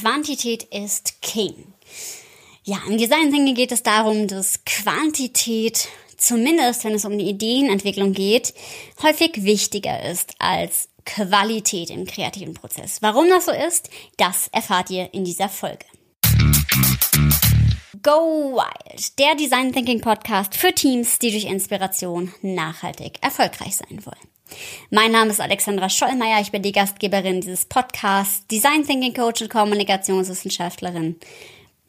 Quantität ist King. Ja, im Design Thinking geht es darum, dass Quantität, zumindest wenn es um die Ideenentwicklung geht, häufig wichtiger ist als Qualität im kreativen Prozess. Warum das so ist, das erfahrt ihr in dieser Folge. Go Wild, der Design Thinking Podcast für Teams, die durch Inspiration nachhaltig erfolgreich sein wollen. Mein Name ist Alexandra Schollmeier, ich bin die Gastgeberin dieses Podcasts, Design Thinking Coach und Kommunikationswissenschaftlerin.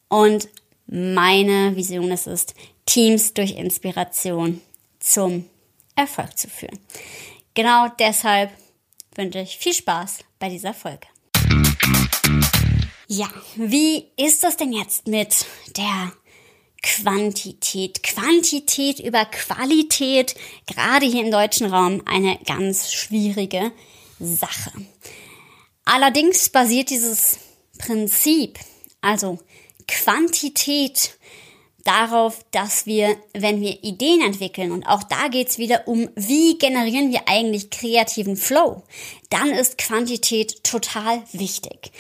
Und meine Vision ist es, Teams durch Inspiration zum Erfolg zu führen. Genau deshalb wünsche ich viel Spaß bei dieser Folge. Ja, wie ist das denn jetzt mit der Quantität? Quantität über Qualität, gerade hier im deutschen Raum, eine ganz schwierige Sache. Allerdings basiert dieses Prinzip, also Quantität, darauf, dass wir, wenn wir Ideen entwickeln, und auch da geht's wieder um, wie generieren wir eigentlich kreativen Flow, dann ist Quantität total wichtig.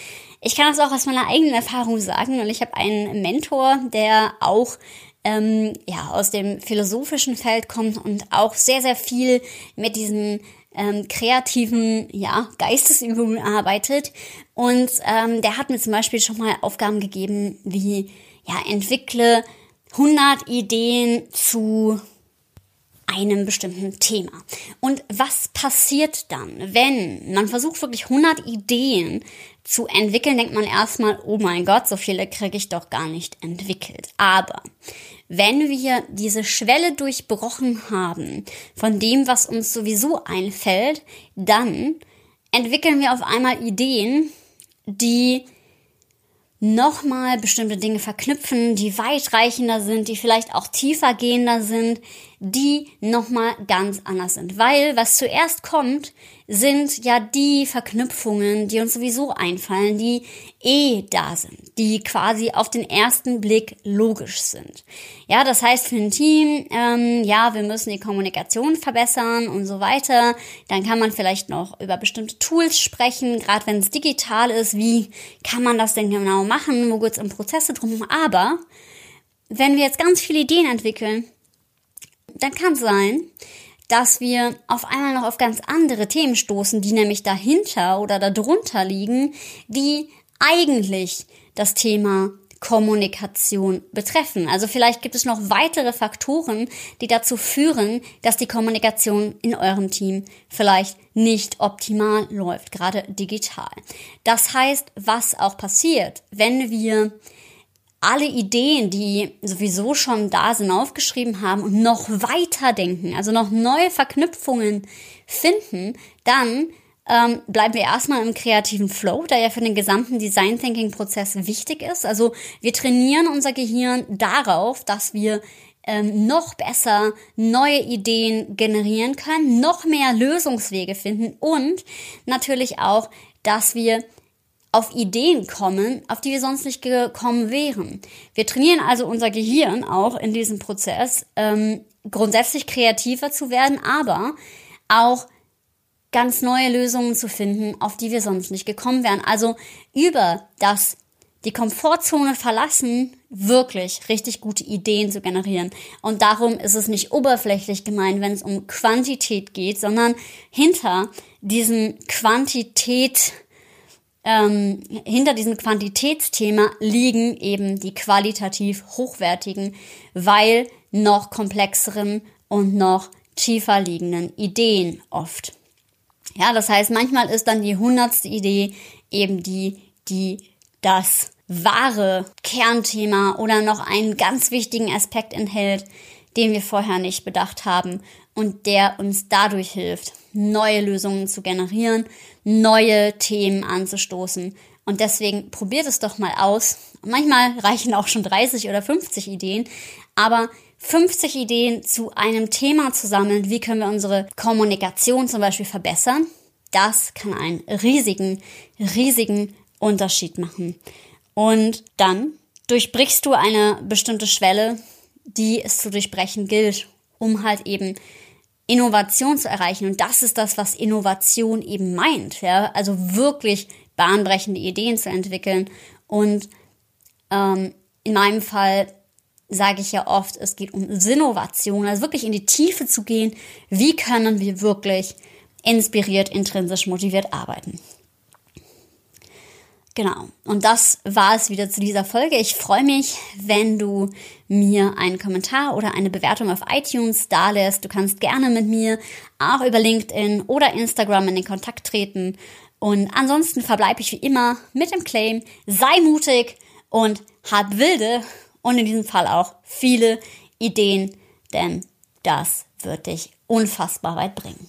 Ich kann das auch aus meiner eigenen Erfahrung sagen, und ich habe einen Mentor, der auch ähm, ja, aus dem philosophischen Feld kommt und auch sehr, sehr viel mit diesen ähm, kreativen ja, Geistesübungen arbeitet. Und ähm, der hat mir zum Beispiel schon mal Aufgaben gegeben, wie ja, entwickle 100 Ideen zu einem bestimmten Thema. Und was passiert dann, wenn man versucht wirklich 100 Ideen zu entwickeln, denkt man erstmal, oh mein Gott, so viele kriege ich doch gar nicht entwickelt. Aber wenn wir diese Schwelle durchbrochen haben von dem, was uns sowieso einfällt, dann entwickeln wir auf einmal Ideen, die nochmal bestimmte Dinge verknüpfen, die weitreichender sind, die vielleicht auch tiefer gehender sind, die nochmal ganz anders sind. Weil was zuerst kommt, sind ja die Verknüpfungen, die uns sowieso einfallen, die eh da sind, die quasi auf den ersten Blick logisch sind. Ja, das heißt für ein Team, ähm, ja, wir müssen die Kommunikation verbessern und so weiter. Dann kann man vielleicht noch über bestimmte Tools sprechen, gerade wenn es digital ist. Wie kann man das denn genau machen? Wo geht es um Prozesse drum? Aber wenn wir jetzt ganz viele Ideen entwickeln, dann kann es sein, dass wir auf einmal noch auf ganz andere Themen stoßen, die nämlich dahinter oder darunter liegen, die eigentlich das Thema Kommunikation betreffen. Also vielleicht gibt es noch weitere Faktoren, die dazu führen, dass die Kommunikation in eurem Team vielleicht nicht optimal läuft, gerade digital. Das heißt, was auch passiert, wenn wir alle Ideen, die sowieso schon da sind, aufgeschrieben haben und noch weiter denken, also noch neue Verknüpfungen finden, dann ähm, bleiben wir erstmal im kreativen Flow, der ja für den gesamten Design Thinking Prozess wichtig ist. Also wir trainieren unser Gehirn darauf, dass wir ähm, noch besser neue Ideen generieren können, noch mehr Lösungswege finden und natürlich auch, dass wir auf Ideen kommen, auf die wir sonst nicht gekommen wären. Wir trainieren also unser Gehirn auch in diesem Prozess, ähm, grundsätzlich kreativer zu werden, aber auch ganz neue Lösungen zu finden, auf die wir sonst nicht gekommen wären. Also über das die Komfortzone verlassen, wirklich richtig gute Ideen zu generieren. Und darum ist es nicht oberflächlich gemeint, wenn es um Quantität geht, sondern hinter diesem Quantität ähm, hinter diesem Quantitätsthema liegen eben die qualitativ hochwertigen, weil noch komplexeren und noch tiefer liegenden Ideen oft. Ja, das heißt, manchmal ist dann die hundertste Idee eben die, die das wahre Kernthema oder noch einen ganz wichtigen Aspekt enthält, den wir vorher nicht bedacht haben und der uns dadurch hilft, neue Lösungen zu generieren, neue Themen anzustoßen. Und deswegen probiert es doch mal aus. Manchmal reichen auch schon 30 oder 50 Ideen, aber 50 Ideen zu einem Thema zu sammeln, wie können wir unsere Kommunikation zum Beispiel verbessern, das kann einen riesigen, riesigen Unterschied machen. Und dann durchbrichst du eine bestimmte Schwelle, die es zu durchbrechen gilt, um halt eben Innovation zu erreichen. Und das ist das, was Innovation eben meint. Ja? Also wirklich bahnbrechende Ideen zu entwickeln Und ähm, in meinem Fall sage ich ja oft, es geht um Sinnovation, also wirklich in die Tiefe zu gehen. Wie können wir wirklich inspiriert, intrinsisch motiviert arbeiten? Genau. Und das war es wieder zu dieser Folge. Ich freue mich, wenn du mir einen Kommentar oder eine Bewertung auf iTunes dalässt. Du kannst gerne mit mir auch über LinkedIn oder Instagram in den Kontakt treten. Und ansonsten verbleibe ich wie immer mit dem Claim, sei mutig und hab wilde und in diesem Fall auch viele Ideen, denn das wird dich unfassbar weit bringen.